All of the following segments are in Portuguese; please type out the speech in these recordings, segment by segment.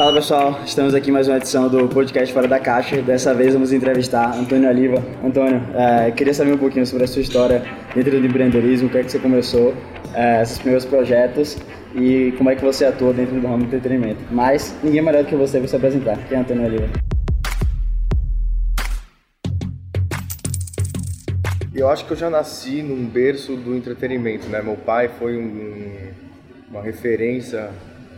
Fala pessoal, estamos aqui mais uma edição do podcast Fora da Caixa. Dessa vez vamos entrevistar Antônio Oliva. Antônio, é, queria saber um pouquinho sobre a sua história dentro do empreendedorismo, o que é que você começou, é, esses primeiros projetos e como é que você atua dentro do ramo do entretenimento. Mas ninguém melhor do que você para se apresentar. Quem é Antônio Oliva? Eu acho que eu já nasci num berço do entretenimento, né? Meu pai foi um, uma referência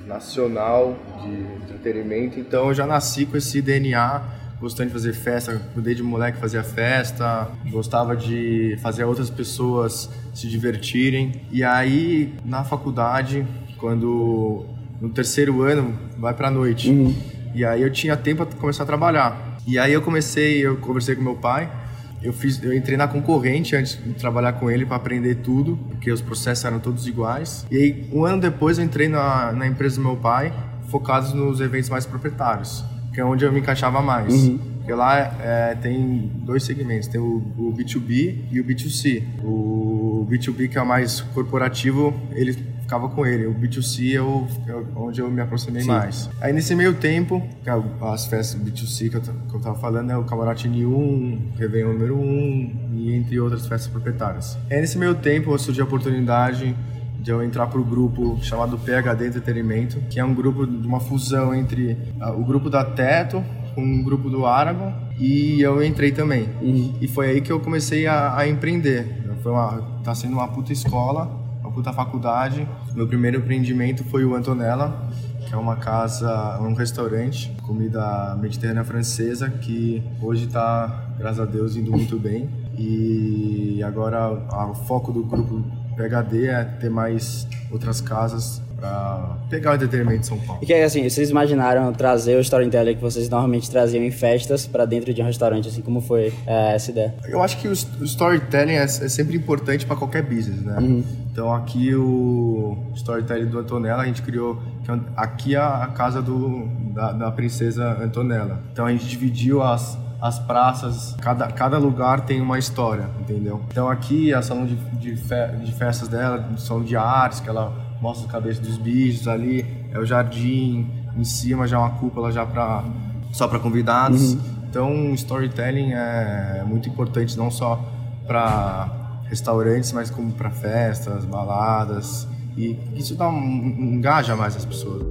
nacional de entretenimento, então eu já nasci com esse DNA, gostando de fazer festa, desde moleque fazia festa, gostava de fazer outras pessoas se divertirem. E aí na faculdade, quando no terceiro ano vai para noite, uhum. e aí eu tinha tempo para começar a trabalhar. E aí eu comecei, eu conversei com meu pai eu fiz, eu entrei na concorrente antes de trabalhar com ele para aprender tudo, porque os processos eram todos iguais. E aí, um ano depois eu entrei na, na empresa do meu pai, focados nos eventos mais proprietários, que é onde eu me encaixava mais. Uhum. Porque lá é, tem dois segmentos, tem o, o, B2B e o B2C. O B2B, que é o mais corporativo, ele ficava com ele. O B2C é, o, é onde eu me aproximei Sim. mais. Aí nesse meio tempo, é as festas B2C que eu, que eu tava falando é o Camarote N1, Réveillon número 1 e entre outras festas proprietárias. Aí nesse meio tempo surgiu a oportunidade de eu entrar para o grupo chamado PHD Entretenimento, que é um grupo de uma fusão entre uh, o grupo da Teto com o grupo do Aragon e eu entrei também. Uhum. E foi aí que eu comecei a, a empreender. Foi uma, tá sendo uma puta escola puta faculdade. Meu primeiro empreendimento foi o Antonella, que é uma casa, um restaurante, comida mediterrânea francesa, que hoje está, graças a Deus, indo muito bem. E agora o foco do grupo PHD é ter mais outras casas para pegar o entretenimento de São Paulo. E que assim, vocês imaginaram trazer o storytelling que vocês normalmente traziam em festas para dentro de um restaurante, assim, como foi é, essa ideia? Eu acho que o, storytelling é, é sempre importante para qualquer business, né? Uhum. Então aqui o storytelling do Antonella a gente criou é aqui é a casa do, da, da princesa Antonella. Então a gente dividiu as as praças, cada, cada lugar tem uma história, entendeu? Então aqui é a salão de, de, fe, de festas dela, salão de artes, que ela mostra a cabeça dos bichos ali, é o jardim, em cima já é uma cúpula já para só para convidados. Uhum. Então, storytelling é muito importante não só para restaurantes, mas como para festas, baladas e isso dá um, engaja mais as pessoas.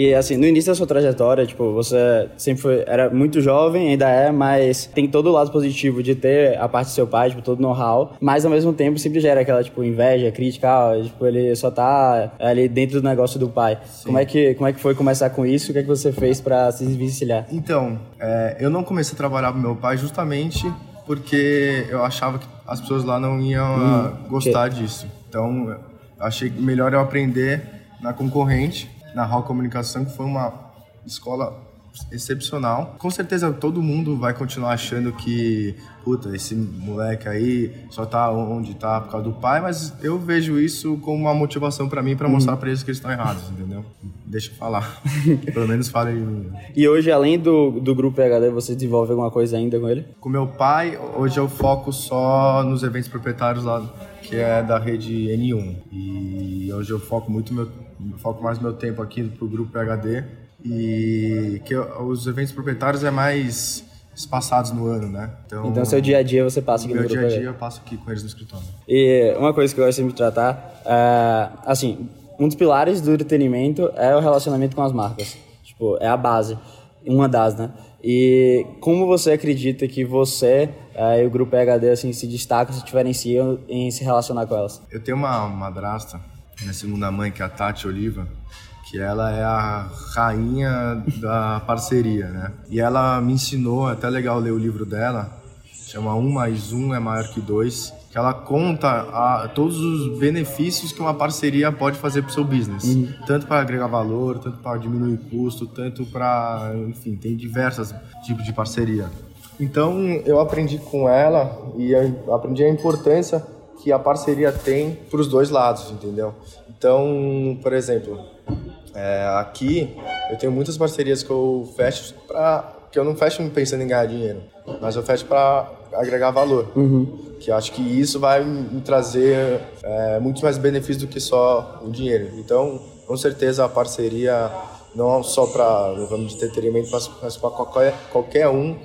E assim, no início da sua trajetória, tipo, você sempre foi, era muito jovem, ainda é, mas tem todo o lado positivo de ter a parte do seu pai, tipo, todo know-how, mas ao mesmo tempo sempre gera aquela, tipo, inveja, crítica, ó, tipo, ele só tá ali dentro do negócio do pai. Como é, que, como é que foi começar com isso? O que é que você fez para se desvencilhar? Então, é, eu não comecei a trabalhar pro meu pai justamente porque eu achava que as pessoas lá não iam hum, gostar que... disso. Então, achei melhor eu aprender na concorrente na Hall Comunicação, que foi uma escola excepcional. Com certeza todo mundo vai continuar achando que, puta, esse moleque aí só tá onde tá por causa do pai, mas eu vejo isso como uma motivação para mim para uhum. mostrar para eles que eles estão errados, entendeu? Deixa eu falar. Pelo menos fale. E hoje, além do, do grupo PHD, você desenvolve alguma coisa ainda com ele? Com meu pai, hoje eu foco só nos eventos proprietários lá, que é da rede N1. E hoje eu foco muito meu foco mais meu tempo aqui pro grupo PHD e que os eventos proprietários é mais espaçados no ano, né? Então, então seu dia a dia você passa aqui no meu grupo dia a dia eu passo aqui com eles no escritório. E uma coisa que eu gosto de tratar, é, assim, um dos pilares do entretenimento é o relacionamento com as marcas. Tipo, é a base, uma das, né? E como você acredita que você é, e o grupo PHD assim, se destacam, se diferenciam em se relacionar com elas? Eu tenho uma madrasta, minha segunda mãe, que é a Tati Oliva, que ela é a rainha da parceria, né? E ela me ensinou, é até legal ler o livro dela, chama Um Mais Um é Maior Que Dois, que ela conta a, todos os benefícios que uma parceria pode fazer para o seu business. Uhum. Tanto para agregar valor, tanto para diminuir custo, tanto para... Enfim, tem diversos tipos de parceria. Então, eu aprendi com ela e aprendi a importância que a parceria tem para os dois lados, entendeu? Então, por exemplo, é, aqui eu tenho muitas parcerias que eu fecho para que eu não fecho pensando em ganhar dinheiro, mas eu fecho para agregar valor. Uhum. Que eu acho que isso vai me trazer é, muito mais benefícios do que só o dinheiro. Então, com certeza a parceria não só para vamos de entretenimento, mas para qualquer qualquer um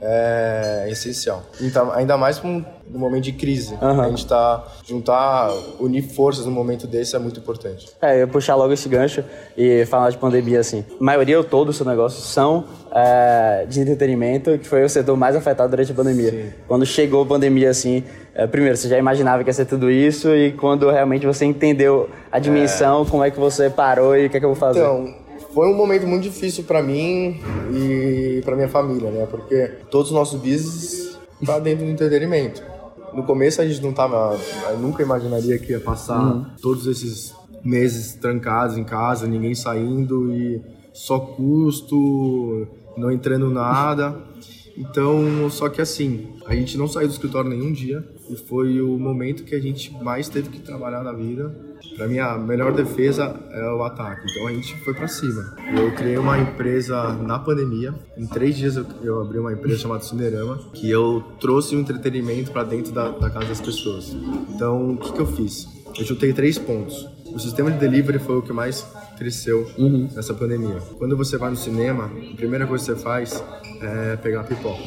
é essencial. Então, ainda mais no momento de crise. Uhum. A gente tá juntar, unir forças no momento desse é muito importante. É, eu ia puxar logo esse gancho e falar de pandemia assim. A maioria ou todo o seu negócio são é, de entretenimento, que foi o setor mais afetado durante a pandemia. Sim. Quando chegou a pandemia assim, é, primeiro, você já imaginava que ia ser tudo isso e quando realmente você entendeu a dimensão, é. como é que você parou e o que é que eu vou fazer? Então, foi um momento muito difícil para mim e para minha família, né? Porque todos os nossos business tá dentro do entretenimento. No começo a gente não tava, eu nunca imaginaria que ia passar uhum. todos esses meses trancados em casa, ninguém saindo e só custo, não entrando nada. Então, só que assim, a gente não saiu do escritório nenhum dia e foi o momento que a gente mais teve que trabalhar na vida para mim, a melhor defesa é o ataque. Então a gente foi para cima. Eu criei uma empresa na pandemia. Em três dias eu, abri uma empresa chamada Cinerama, que eu trouxe o entretenimento para dentro da, da, casa das pessoas. Então o que, que eu fiz? Eu juntei três pontos. O sistema de delivery foi o que mais cresceu uhum. nessa pandemia. Quando você vai no cinema, a primeira coisa que você faz é pegar pipoca.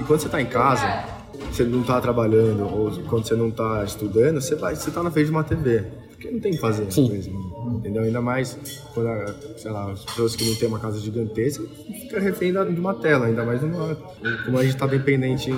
E quando você está em casa, você não está trabalhando ou quando você não está estudando, você vai, você está na frente de uma TV. Porque não tem que fazer Sim. mesmo, entendeu? Ainda mais quando, sei lá, as pessoas que não têm uma casa gigantesca fica refém de uma tela, ainda mais numa, como a gente está dependente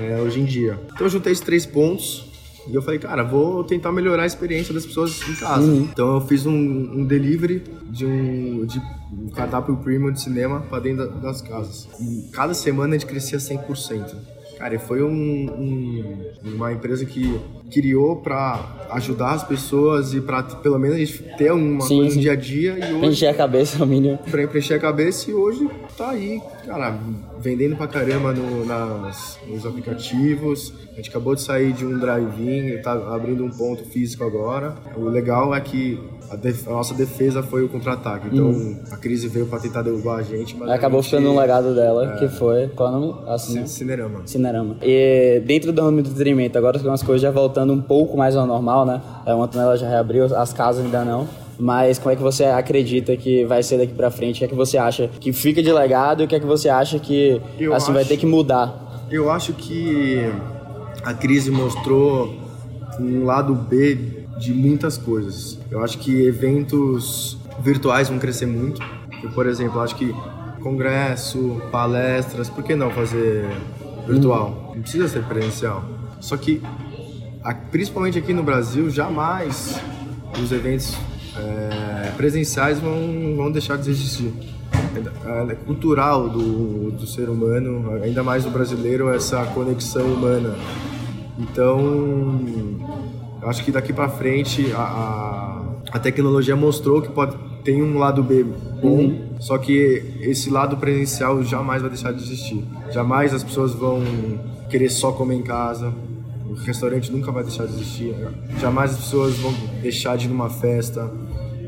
é, hoje em dia. Então eu juntei esses três pontos e eu falei, cara, vou tentar melhorar a experiência das pessoas em casa. Uhum. Então eu fiz um, um, delivery de um, de um cardápio premium de cinema para dentro das casas. E cada semana a gente crescia 100%. Cara, foi um, um, uma empresa que criou para ajudar as pessoas e para pelo menos a gente ter uma sim, coisa sim. no dia a dia e hoje encher a cabeça o mínimo preencher a cabeça e hoje tá aí cara vendendo pra caramba no, nas, nos aplicativos. A gente acabou de sair de um drive-in tá abrindo um ponto físico agora. O legal é que a, def, a nossa defesa foi o contra-ataque. Então hum. a crise veio para tentar derrubar a gente mas acabou gente, ficando um legado dela é, que foi qual é o nome? Assim, Cinerama. Cinerama. E dentro do ramo do entretenimento agora as coisas já voltando um pouco mais ao normal, né? É, uma tonela já reabriu, as casas ainda não. Mas como é que você acredita que vai ser daqui para frente? O que é que você acha que fica de legado e o que é que você acha que eu assim acho, vai ter que mudar? Eu acho que a crise mostrou um lado B de muitas coisas. Eu acho que eventos virtuais vão crescer muito. Eu, por exemplo, acho que congresso, palestras, por que não fazer virtual? Não precisa ser presencial. Só que principalmente aqui no Brasil, jamais os eventos é, presenciais vão, vão deixar de existir. É, é cultural do, do ser humano, ainda mais do brasileiro, essa conexão humana. Então, eu acho que daqui para frente a, a, a, tecnologia mostrou que pode tem um lado B bom, uhum. só que esse lado presencial jamais vai deixar de existir. Jamais as pessoas vão querer só comer em casa, o restaurante nunca vai deixar de existir. Jamais as pessoas vão deixar de ir numa festa,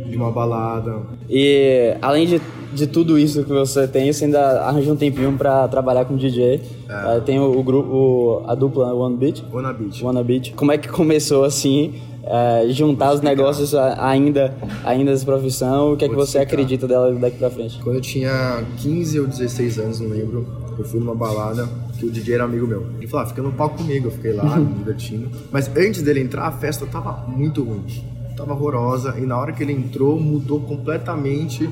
de uma balada. E além de, de tudo isso que você tem, você ainda arranja um tempinho para trabalhar com DJ. É. tem o, o grupo, a dupla One Beat. One Beat. One Beat. Como é que começou assim? é, juntar os negócios ainda, ainda essa profissão? O que é que você acredita dela daqui pra frente? Quando eu tinha 15 ou 16 anos, não lembro, eu fui numa balada que o DJ era amigo meu. Ele falou, ah, fica no palco comigo. Eu fiquei lá, me divertindo. Mas antes dele entrar, a festa tava muito ruim. Tava horrorosa. E na hora que ele entrou, mudou completamente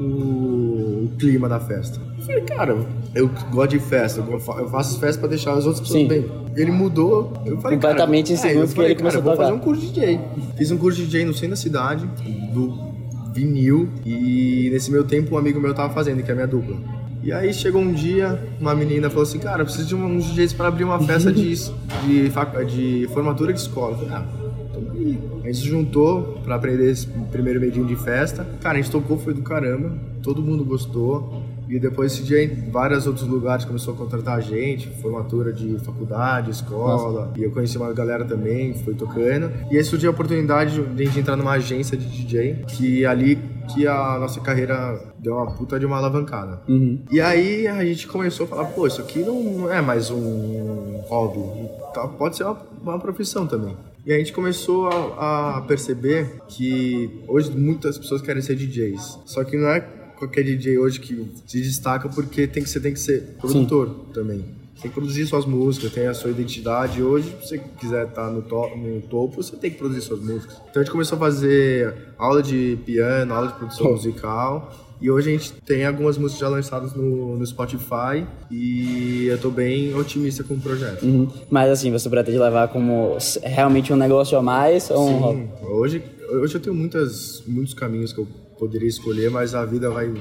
o, clima da festa. Eu falei, cara, eu gosto de festa, eu faço festa pra deixar as outras pessoas Sim. bem. Ele mudou, eu falei, completamente cara, em é, que ele começou cara, a tocar. vou fazer um curso de DJ. Fiz um curso de DJ no centro da cidade, do vinil, e nesse meu tempo um amigo meu tava fazendo, que é a minha dupla. E aí chegou um dia, uma menina falou assim, cara, eu preciso de uns DJs para abrir uma festa de, de, de formatura de escola. Falei, ah, então aí. A gente se juntou para aprender esse primeiro medinho de festa. Cara, a gente tocou, foi do caramba, todo mundo gostou. E depois esse dia em vários outros lugares começou a contratar gente, formatura de faculdade, escola. Nossa. E eu conheci uma galera também, foi tocando. E aí surgiu a oportunidade de a gente entrar numa agência de DJ, que ali que a nossa carreira deu uma puta de uma alavancada. Uhum. E aí a gente começou a falar, pô, isso aqui não é mais um hobby, tá, pode ser uma, uma profissão também. E a gente começou a, a, perceber que hoje muitas pessoas querem ser DJs. Só que não é qualquer DJ hoje que se destaca porque tem que, você tem que ser produtor Sim. também. Você tem que produzir suas músicas, tem a sua identidade. Hoje, se você quiser estar no, to no topo, você tem que produzir suas músicas. Então a gente começou a fazer aula de piano, aula de produção oh. musical. E hoje a gente tem algumas músicas já lançadas no, no Spotify e eu tô bem otimista com o projeto. Uhum. Mas assim, você pretende levar como realmente um negócio a mais? Ou Sim, um... hoje, hoje eu tenho muitas, muitos caminhos que eu poderia escolher, mas a vida vai,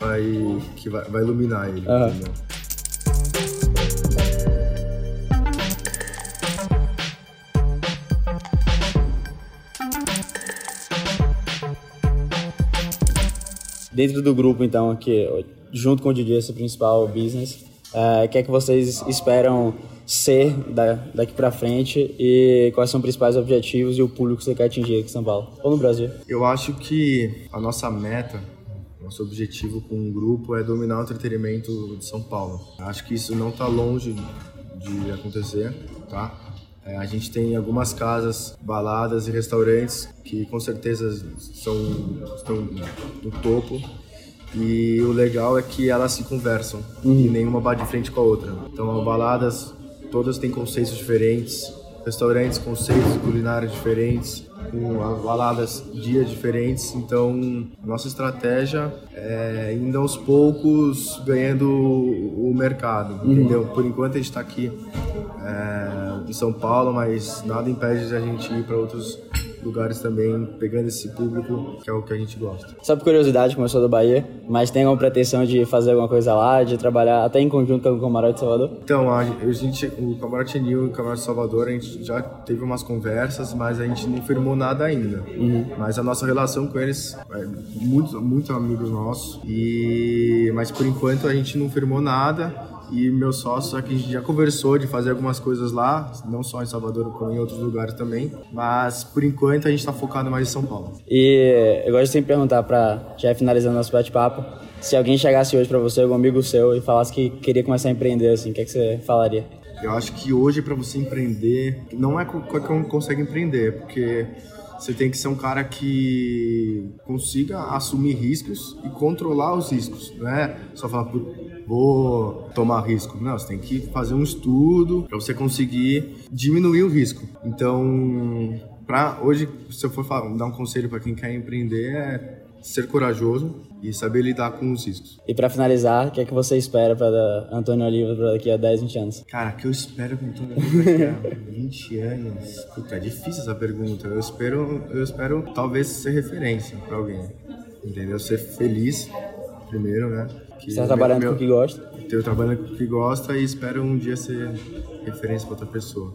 vai, que vai, vai iluminar ele. Uhum. Dentro do grupo, então, aqui, junto com o DJ, esse principal business, é, o que é que vocês esperam ser da, daqui para frente e quais são os principais objetivos e o público que você quer atingir aqui em São Paulo ou no Brasil? Eu acho que a nossa meta, nosso objetivo com o grupo é dominar o entretenimento de São Paulo. Acho que isso não está longe de acontecer, tá? É, a gente tem algumas casas, baladas e restaurantes que com certeza são, estão no topo e o legal é que elas se conversam uhum. e nenhuma bate de frente com a outra. Então, baladas todas têm conceitos diferentes, restaurantes, conceitos culinários diferentes, com baladas dias diferentes. Então, nossa estratégia é indo aos poucos ganhando o mercado, uhum. entendeu? Por enquanto a gente está aqui é, em São Paulo, mas nada impede de a gente ir para outros lugares também, pegando esse público que é o que a gente gosta. Só por curiosidade, começou do Bahia, mas tem alguma pretensão de fazer alguma coisa lá, de trabalhar até em conjunto com o Camarote Salvador? Então, a gente, o Camarote New e o Camarote Salvador, a gente já teve umas conversas, mas a gente não firmou nada ainda. Uhum. Mas a nossa relação com eles é muito, muito amigos nossos, e... mas por enquanto a gente não firmou nada. E meu sócio aqui já conversou de fazer algumas coisas lá, não só em Salvador, como em outros lugares também. Mas por enquanto a gente está focado mais em São Paulo. E eu gosto de sempre perguntar para já finalizando nosso bate-papo, se alguém chegasse hoje para você, algum amigo seu, e falasse que queria começar a empreender, assim, o que, é que você falaria? Eu acho que hoje para você empreender, não é qualquer um consegue empreender, porque você tem que ser um cara que consiga assumir riscos e controlar os riscos, não é só falar, vou tomar risco. Não, você tem que fazer um estudo para você conseguir diminuir o risco. Então, para hoje, se eu for falar, dar um conselho para quem quer empreender, é ser corajoso e saber lidar com os riscos. E para finalizar, o que é que você espera para Antônio Oliva para daqui a 10, 20 anos? Cara, o que eu espero para Antônio Oliva daqui a 20 anos? Puta, é difícil essa pergunta. Eu espero, eu espero talvez ser referência para alguém. Entendeu? Ser feliz primeiro, né? Que Você está trabalhando meu, com o que gosta? Eu trabalhando com o que gosta e espero um dia ser referência para outra pessoa.